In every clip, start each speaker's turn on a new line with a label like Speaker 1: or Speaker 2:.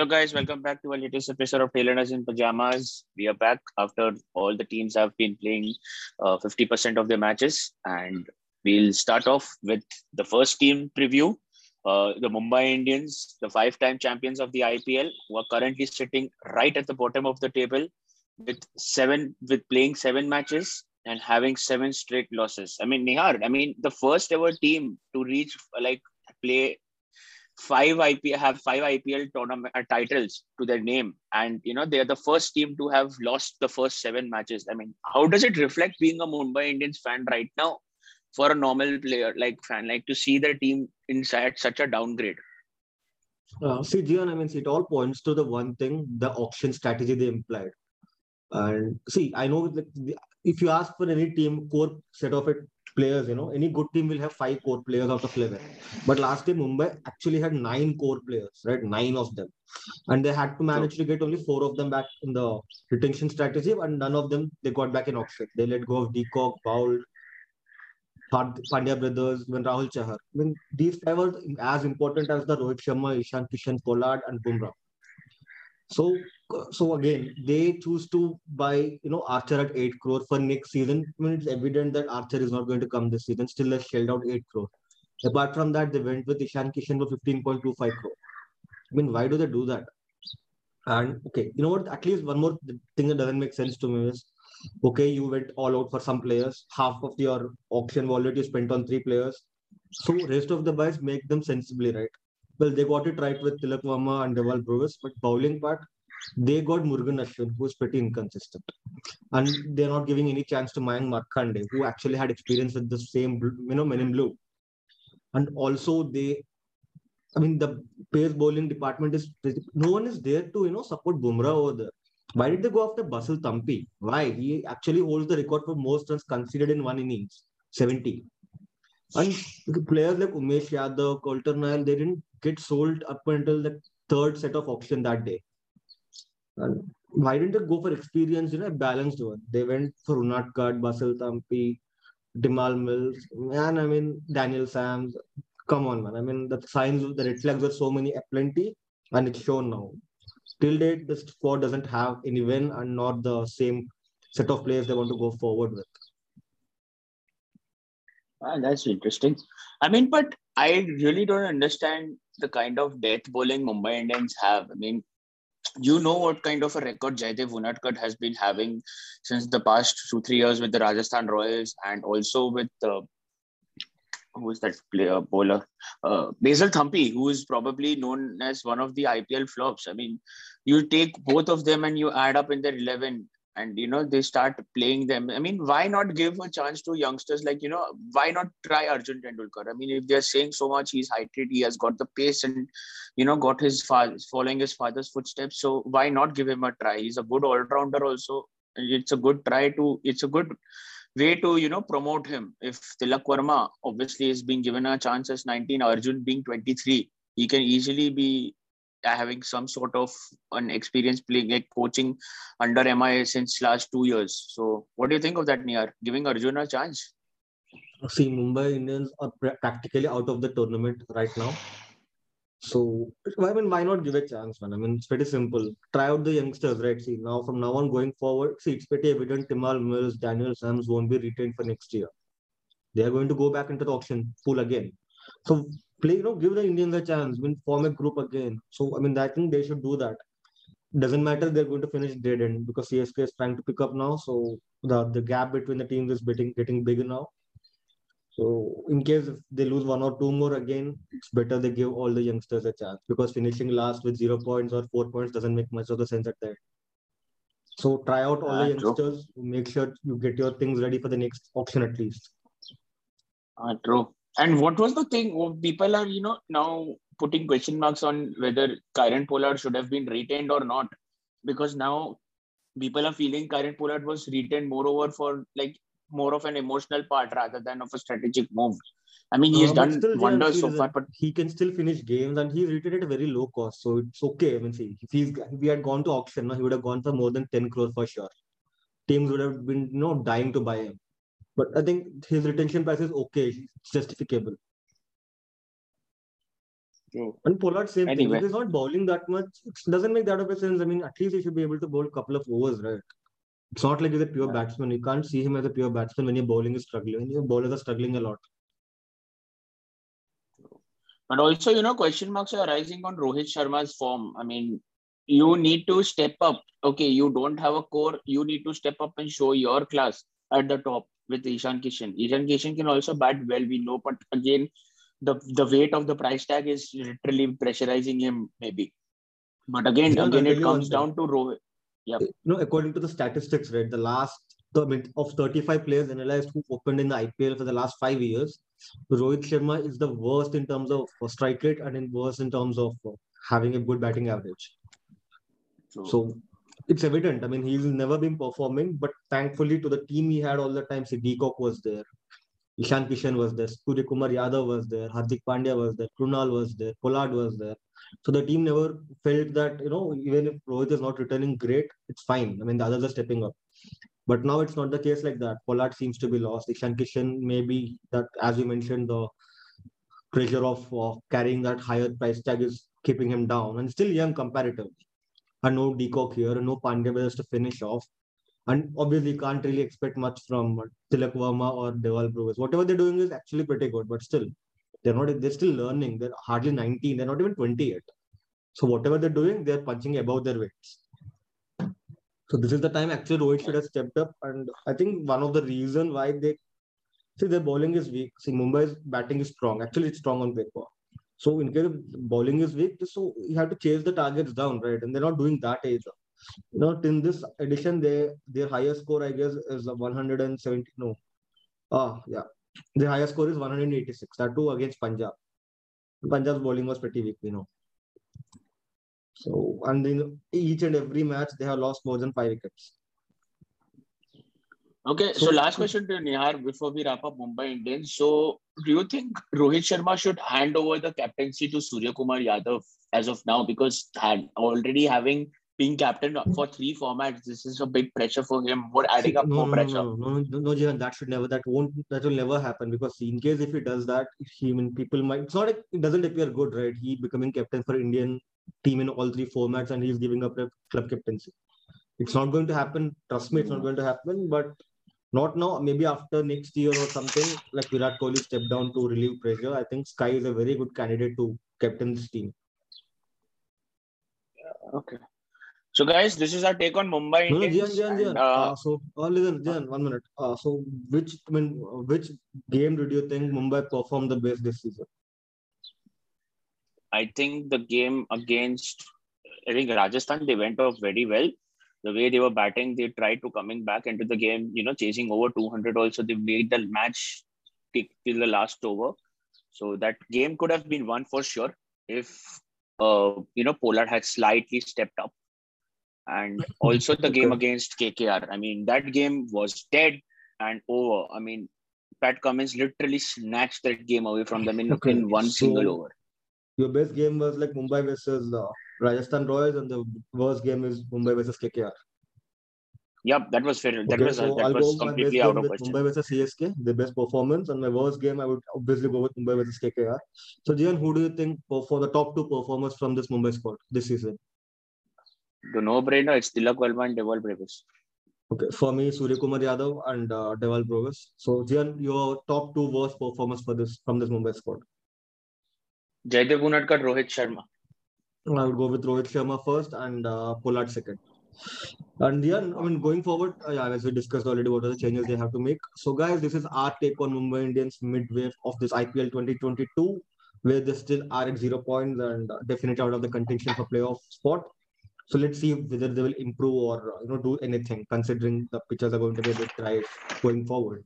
Speaker 1: Hello, guys. Welcome back to our latest episode of Tailors in Pajamas. We are back after all the teams have been playing uh, 50% of their matches. And we'll start off with the first team preview. Uh, the Mumbai Indians, the five time champions of the IPL, who are currently sitting right at the bottom of the table with seven, with playing seven matches and having seven straight losses. I mean, Nihar, I mean, the first ever team to reach like play five IPL have five IPL tournament uh, titles to their name, and you know they are the first team to have lost the first seven matches. I mean, how does it reflect being a Mumbai Indians fan right now for a normal player like fan, like to see the team inside such a downgrade?
Speaker 2: Uh, see, Gian, I mean, it all points to the one thing: the auction strategy they implied. And see, I know that if you ask for any team core set of it players. You know, any good team will have five core players out of 11. But last year, Mumbai actually had nine core players, right? Nine of them. And they had to manage to get only four of them back in the retention strategy, and none of them they got back in auction. They let go of De Kock, Boult, Pandya brothers, even Rahul Chahar. I mean, these five are as important as the Rohit Sharma, Ishan Kishan, Pollard, and Bumrah. So, so again, they choose to buy, you know, Archer at 8 crore for next season. I mean, it's evident that Archer is not going to come this season. Still, they shelled out 8 crore. Apart from that, they went with Ishan Kishan for 15.25 crore. I mean, why do they do that? And okay, you know what? At least one more thing that doesn't make sense to me is okay, you went all out for some players. Half of your auction wallet you spent on three players. So rest of the buys make them sensibly right. Well, they got it right with Tilak and Dewald Brevis, but bowling part, they got Murugan Ashwin, who's pretty inconsistent. And they're not giving any chance to Mayank Markande, who actually had experience with the same, you know, men in blue. And also they, I mean, the pace bowling department is, no one is there to, you know, support Bumrah over there. Why did they go after Basil Thampi? Why? He actually holds the record for most runs considered in one innings, 70. And players like Umesh Yadav, Coulter Nile, they didn't get sold up until the third set of auction that day. And why didn't they go for experience, you know, a balanced one? They went for Unadkat, Basil Thampi, Tymal Mills, man, I mean, Daniel Sams. Come on, man. I mean, the signs, of the red flags were so many, plenty, and it's shown now. Till date, the squad doesn't have any win and not the same set of players they want to go forward with.
Speaker 1: Ah, that's interesting. I mean, but I really don't understand the kind of death bowling Mumbai Indians have. I mean, you know what kind of a record Jaydev Unadkat has been having since the past two, three years with the Rajasthan Royals and also with uh, who is that player bowler? Uh, Basil Thampi, who is probably known as one of the IPL flops. I mean, you take both of them and you add up in their 11 and you know they start playing them. I mean why not give a chance to youngsters? Like you know why not try arjun tendulkar? I mean if they're saying so much he's heighted he has got the pace and you know got his father following his father's footsteps so why not give him a try? He's a good all-rounder also. It's a good try to it's a good way to you know promote him. If tilak Varma obviously is being given a chance as 19 arjun being 23 he can easily be Uh, having some sort of an experience playing like coaching under MI since last two years. So what do you think of that, Nihar? Giving Arjun a chance?
Speaker 2: See, Mumbai Indians are practically out of the tournament right now. So I mean, why not give a chance, man? I mean, it's pretty simple. Try out the youngsters, right? See, now from now on going forward, see, it's pretty evident Tymal Mills, Daniel Sams won't be retained for next year. They are going to go back into the auction pool again. So play, you know, give the Indians a chance, win, form a group again. So, I mean, I think they should do that. Doesn't matter they're going to finish dead end because CSK is trying to pick up now. So the, the gap between the teams is getting getting bigger now. So in case if they lose one or two more again, it's better they give all the youngsters a chance because finishing last with zero points or four points doesn't make much of the sense at that. So try out all the youngsters. True. Make sure you get your things ready for the next auction at least.
Speaker 1: Uh, true. And what was the thing? Oh, people are, you know, now putting question marks on whether Kieron Pollard should have been retained or not, because now people are feeling Kieron Pollard was retained moreover for like more of an emotional part rather than of a strategic move. I mean, he's uh, done wonders so far, but
Speaker 2: he can still finish games and he's retained at a very low cost, so it's okay. I mean, see, if he's if we had gone to auction, no, he would have gone for more than ten crore for sure. Teams would have been, you know, dying to buy him. But I think his retention price is okay. It's justificable.
Speaker 1: True.
Speaker 2: And Pollard, same
Speaker 1: Anyway.
Speaker 2: thing. If he's not bowling that much, it doesn't make that of a sense. I mean, at least he should be able to bowl a couple of overs, right? It's not like he's a pure
Speaker 1: Yeah.
Speaker 2: batsman. You can't see him as a pure batsman when your bowling is struggling. Your bowlers are struggling a lot.
Speaker 1: But also, you know, question marks are arising on Rohit Sharma's form. I mean, you need to step up. Okay, you don't have a core. You need to step up and show your class at the top with Ishan Kishan. Ishan Kishan can also bat well, we know, but again, the the weight of the price tag is literally pressurizing him, maybe. But again,
Speaker 2: Yeah,
Speaker 1: again, it comes down to Rohit.
Speaker 2: You know, according to the statistics, right, the last the, of 35 players analyzed who opened in the IPL for the last five years, Rohit Sharma is the worst in terms of uh, strike rate and in worst in terms of uh, having a good batting average.
Speaker 1: So,
Speaker 2: So it's evident. I mean, he's never been performing, but thankfully to the team he had all the time, De Kock was there, Ishan Kishan was there, Surya Kumar Yadav was there, Hardik Pandya was there, Krunal was there, Pollard was there. So the team never felt that, you know, even if Rohit is not returning great, it's fine. I mean, the others are stepping up. But now it's not the case like that. Pollard seems to be lost. Ishan Kishan maybe that, as you mentioned, the pressure of uh, carrying that higher price tag is keeping him down and still young comparatively and no De Kock here, no Pandya brothers to finish off. And obviously, you can't really expect much from Tilak Varma or Dewald Brevis. Whatever they're doing is actually pretty good, but still, they're not. They're still learning. They're hardly 19. They're not even 20 yet. So whatever they're doing, they're punching above their weights. So this is the time actually Rohit should have stepped up, and I think one of the reason why they see their bowling is weak. See, Mumbai's batting is strong. Actually, it's strong on paper. So in case bowling is weak, so you have to chase the targets down, right? And they're not doing that either. You know, in this edition, they their highest score, I guess, is 170. No, ah, yeah, their highest score is 186. That too against Punjab. Punjab's bowling was pretty weak, you know. So, and in each and every match, they have lost more than five wickets.
Speaker 1: Okay, so,
Speaker 2: So-
Speaker 1: last question to Nihar before we wrap up Mumbai Indians. So, do you think Rohit Sharma should hand over the captaincy to Surya Kumar Yadav as of now? Because had already having been captain for three formats, this is a big pressure for him. More adding up
Speaker 2: no,
Speaker 1: more
Speaker 2: no,
Speaker 1: pressure.
Speaker 2: No, no, no, no, no, Jihan, that should never, that won't, that will never happen because in case if he does that, he, I mean, people might, it's not, it doesn't appear good, right? He becoming captain for Indian team in all three formats and he's giving up club captaincy. It's not going to happen. Trust me, it's not mm. going to happen, but not now. Maybe after next year or something, like Virat Kohli step down to relieve pressure. I think Sky is a very good candidate to captain this team.
Speaker 1: Okay. So, guys, this is our take on Mumbai
Speaker 2: No, no,
Speaker 1: Indians.
Speaker 2: Jihan, Jihan,
Speaker 1: and, uh,
Speaker 2: Uh, so, uh, listen, Jihan, one minute. Uh, so, which I mean, which game did you think Mumbai performed the best this season?
Speaker 1: I think the game against I think Rajasthan they went off very well. The way they were batting, they tried to coming back into the game, you know, chasing over 200. Also, they made the match till till the last over. So that game could have been won for sure if uh, you know Pollard had slightly stepped up. And also the game against KKR. I mean, that game was dead and over. I mean, Pat Cummins literally snatched that game away from them in,
Speaker 2: Okay,
Speaker 1: in one
Speaker 2: so-
Speaker 1: single over.
Speaker 2: Your best game was like Mumbai versus uh, Rajasthan Royals, and the worst game is Mumbai versus KKR.
Speaker 1: Yep, that was fair. That
Speaker 2: Okay,
Speaker 1: was
Speaker 2: so
Speaker 1: that
Speaker 2: I'll
Speaker 1: was
Speaker 2: go with my best
Speaker 1: completely out
Speaker 2: game
Speaker 1: of
Speaker 2: with
Speaker 1: question.
Speaker 2: Mumbai versus CSK, the best performance, and my worst game I would obviously go with Mumbai versus KKR. So, Jihan, who do you think for the top two performers from this Mumbai squad this season?
Speaker 1: The no-brainer, it's Tilak Varma and Dewald Brevis.
Speaker 2: Okay, for me, Surya Kumar Yadav and uh, Dewald Brevis. So, Jian, your top two worst performers for this from this Mumbai squad.
Speaker 1: Jaydev Unadkat, Rohit Sharma.
Speaker 2: I would go with Rohit Sharma first and uh, Pollard second. And Jian, I mean, going forward, uh, yeah, as we discussed already, what are the changes they have to make. So, guys, this is our take on Mumbai Indians midway of this IPL 2022, where they still are at zero points and definitely out of the contention for playoff spot. So let's see whether they will improve or uh, you know do anything, considering the pitches are going to be a bit dry going forward.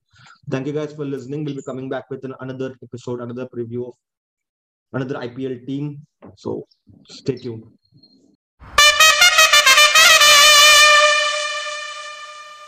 Speaker 2: Thank you guys for listening. We'll be coming back with an, another episode, another preview of another IPL team. So stay tuned.